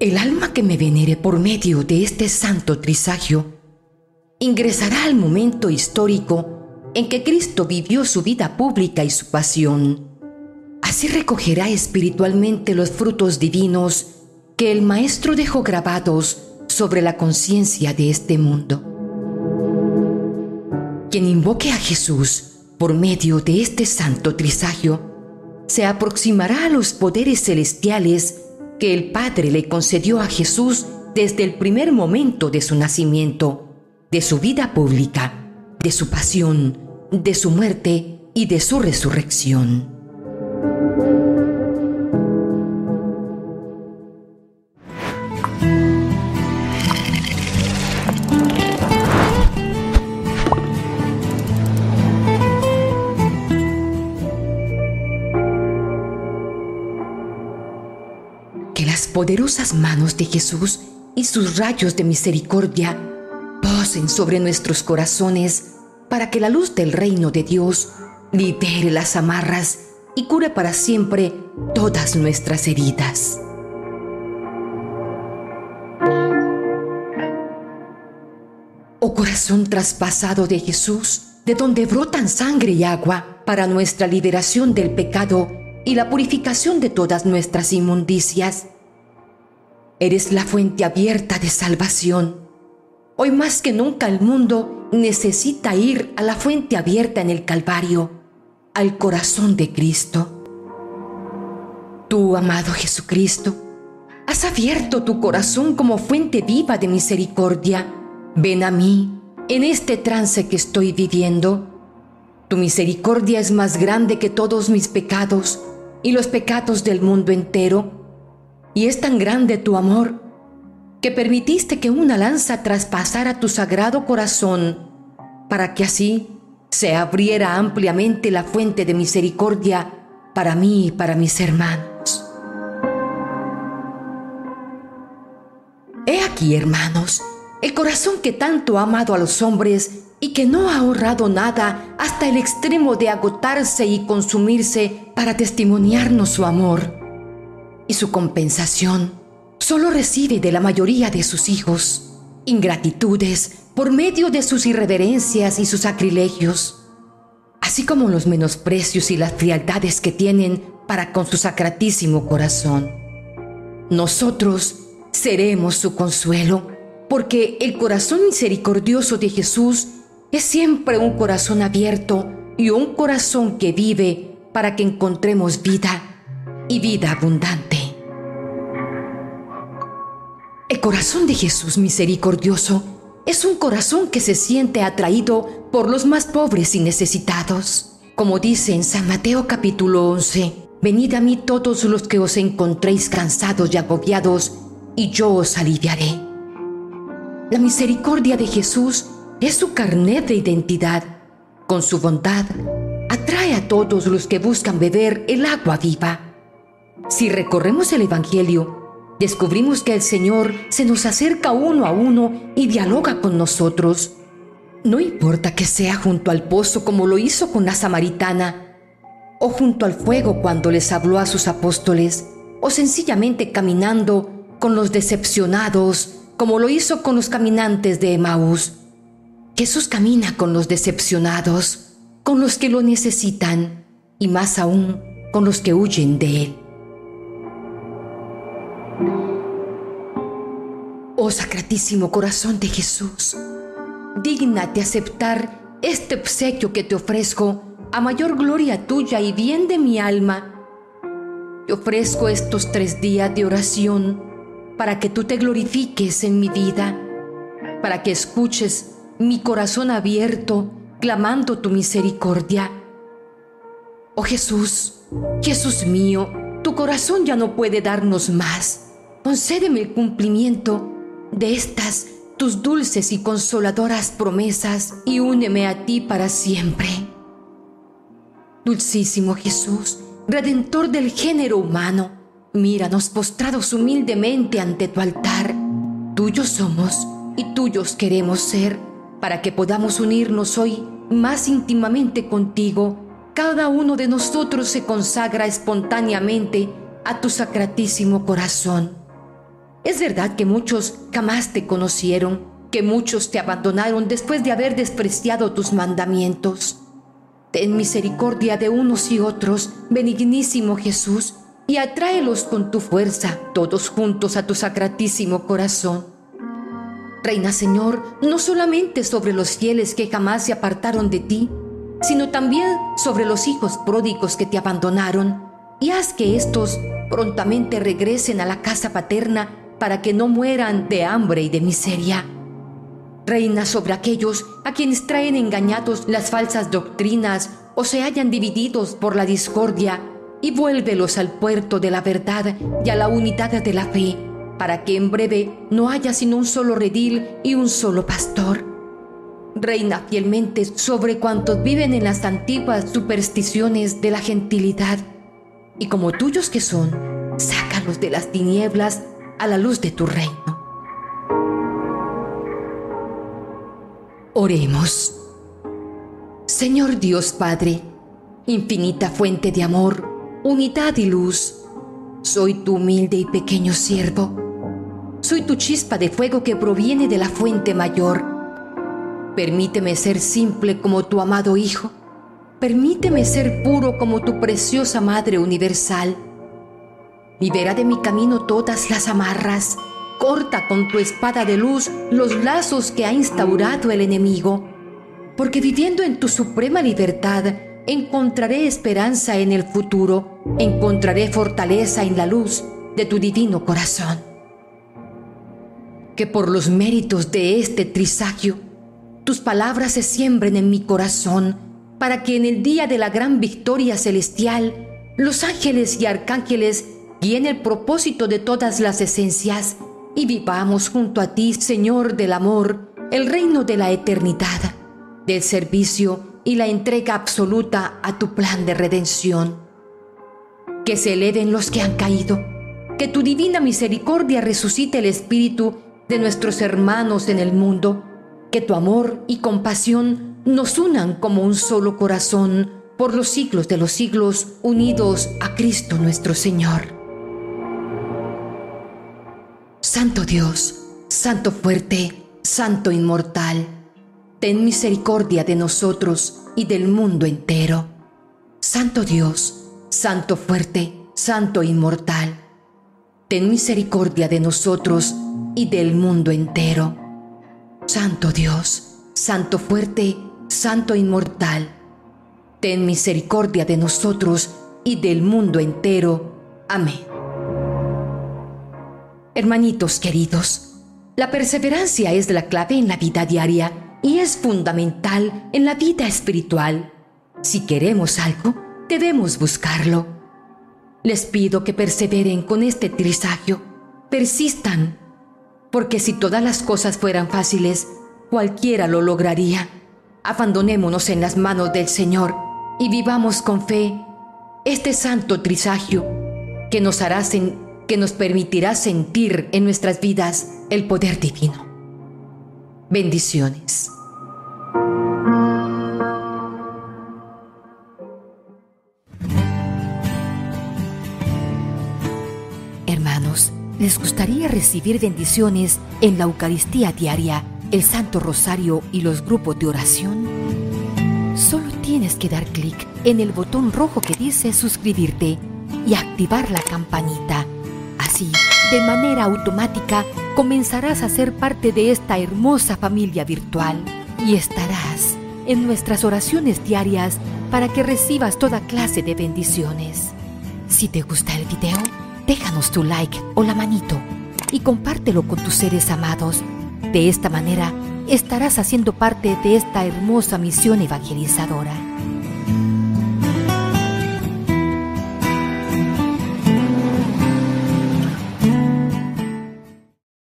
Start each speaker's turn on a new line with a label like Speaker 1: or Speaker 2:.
Speaker 1: El alma que me venere por medio de este santo trisagio ingresará al momento histórico en que Cristo vivió su vida pública y su pasión. Así recogerá espiritualmente los frutos divinos que el Maestro dejó grabados sobre la conciencia de este mundo. Quien invoque a Jesús por medio de este santo trisagio se aproximará a los poderes celestiales que el Padre le concedió a Jesús desde el primer momento de su nacimiento de su vida pública, de su pasión, de su muerte y de su resurrección. Poderosas manos de Jesús y sus rayos de misericordia posen sobre nuestros corazones para que la luz del reino de Dios libere las amarras y cure para siempre todas nuestras heridas. Oh corazón traspasado de Jesús, de donde brotan sangre y agua para nuestra liberación del pecado y la purificación de todas nuestras inmundicias. Eres la fuente abierta de salvación Hoy más que nunca el mundo necesita ir a la fuente abierta en el Calvario, al corazón de Cristo. Tú, amado Jesucristo, has abierto tu corazón como fuente viva de misericordia. Ven a mí en este trance que estoy viviendo. Tu misericordia es más grande que todos mis pecados y los pecados del mundo entero. Y es tan grande tu amor que permitiste que una lanza traspasara tu sagrado corazón, para que así se abriera ampliamente la fuente de misericordia para mí y para mis hermanos. He aquí, hermanos, el corazón que tanto ha amado a los hombres y que no ha ahorrado nada hasta el extremo de agotarse y consumirse para testimoniarnos su amor y su compensación solo recibe de la mayoría de sus hijos ingratitudes por medio de sus irreverencias y sus sacrilegios, así como los menosprecios y las frialdades que tienen para con su sacratísimo corazón. Nosotros seremos su consuelo, porque el corazón misericordioso de Jesús es siempre un corazón abierto y un corazón que vive para que encontremos vida y vida abundante. El corazón de Jesús misericordioso es un corazón que se siente atraído por los más pobres y necesitados. Como dice en San Mateo capítulo 11, Venid a mí todos los que os encontréis cansados y agobiados, y yo os aliviaré. La misericordia de Jesús es su carnet de identidad. Con su bondad, atrae a todos los que buscan beber el agua viva. Si recorremos el Evangelio, descubrimos que el Señor se nos acerca uno a uno y dialoga con nosotros. No importa que sea junto al pozo como lo hizo con la samaritana, o junto al fuego cuando les habló a sus apóstoles, o sencillamente caminando con los decepcionados como lo hizo con los caminantes de Emaús. Jesús camina con los decepcionados, con los que lo necesitan y más aún con los que huyen de él. Sacratísimo Corazón de Jesús, dígnate aceptar este obsequio que te ofrezco a mayor gloria tuya y bien de mi alma. Te ofrezco estos tres días de oración para que tú te glorifiques en mi vida, para que escuches mi corazón abierto clamando tu misericordia. Oh Jesús, Jesús mío, tu corazón ya no puede darnos más. Concédeme el cumplimiento de estas tus dulces y consoladoras promesas y úneme a ti para siempre. Dulcísimo Jesús, Redentor del género humano, míranos postrados humildemente ante tu altar. Tuyos somos y tuyos queremos ser. para que podamos unirnos hoy más íntimamente contigo. Cada uno de nosotros se consagra espontáneamente a tu sacratísimo corazón. Es verdad que muchos jamás te conocieron, que muchos te abandonaron después de haber despreciado tus mandamientos. Ten misericordia de unos y otros, benignísimo Jesús, y atráelos con tu fuerza, todos juntos a tu sacratísimo corazón. Reina Señor, no solamente sobre los fieles que jamás se apartaron de ti, sino también sobre los hijos pródigos que te abandonaron, y haz que éstos prontamente regresen a la casa paterna para que no mueran de hambre y de miseria. Reina sobre aquellos a quienes traen engañados las falsas doctrinas o se hayan divididos por la discordia, y vuélvelos al puerto de la verdad y a la unidad de la fe, para que en breve no haya sino un solo redil y un solo pastor. Reina fielmente sobre cuantos viven en las antiguas supersticiones de la gentilidad, y como tuyos que son, sácalos de las tinieblas a la luz de tu reino. Oremos. Señor Dios Padre, infinita fuente de amor, unidad y luz, soy tu humilde y pequeño siervo. Soy tu chispa de fuego que proviene de la fuente mayor. Permíteme ser simple como tu amado Hijo. Permíteme ser puro como tu preciosa Madre Universal. Libera de mi camino todas las amarras. Corta con tu espada de luz los lazos que ha instaurado el enemigo, porque viviendo en tu suprema libertad, encontraré esperanza en el futuro, encontraré fortaleza en la luz de tu divino corazón. Que por los méritos de este trisagio, tus palabras se siembren en mi corazón, para que en el día de la gran victoria celestial, los ángeles y arcángeles guíen el propósito de todas las esencias y vivamos junto a ti, Señor del amor, el reino de la eternidad, del servicio y la entrega absoluta a tu plan de redención. Que se eleven los que han caído, que tu divina misericordia resucite el espíritu de nuestros hermanos en el mundo, que tu amor y compasión nos unan como un solo corazón por los siglos de los siglos, unidos a Cristo nuestro Señor. Santo Dios, Santo fuerte, Santo inmortal, ten misericordia de nosotros y del mundo entero. Santo Dios, Santo fuerte, Santo inmortal, ten misericordia de nosotros y del mundo entero. Santo Dios, Santo fuerte, Santo inmortal, ten misericordia de nosotros y del mundo entero. Amén. Hermanitos queridos, la perseverancia es la clave en la vida diaria y es fundamental en la vida espiritual. Si queremos algo, debemos buscarlo. Les pido que perseveren con este trisagio, persistan, porque si todas las cosas fueran fáciles, cualquiera lo lograría. Abandonémonos en las manos del Señor y vivamos con fe este santo trisagio que nos hará sentir que nos permitirá sentir en nuestras vidas el poder divino. Bendiciones. Hermanos, ¿les gustaría recibir bendiciones en la Eucaristía diaria, el Santo Rosario y los grupos de oración? Solo tienes que dar clic en el botón rojo que dice suscribirte y activar la campanita De manera automática, comenzarás a ser parte de esta hermosa familia virtual y estarás en nuestras oraciones diarias para que recibas toda clase de bendiciones. Si te gusta el video, déjanos tu like o la manito y compártelo con tus seres amados. De esta manera, estarás haciendo parte de esta hermosa misión evangelizadora.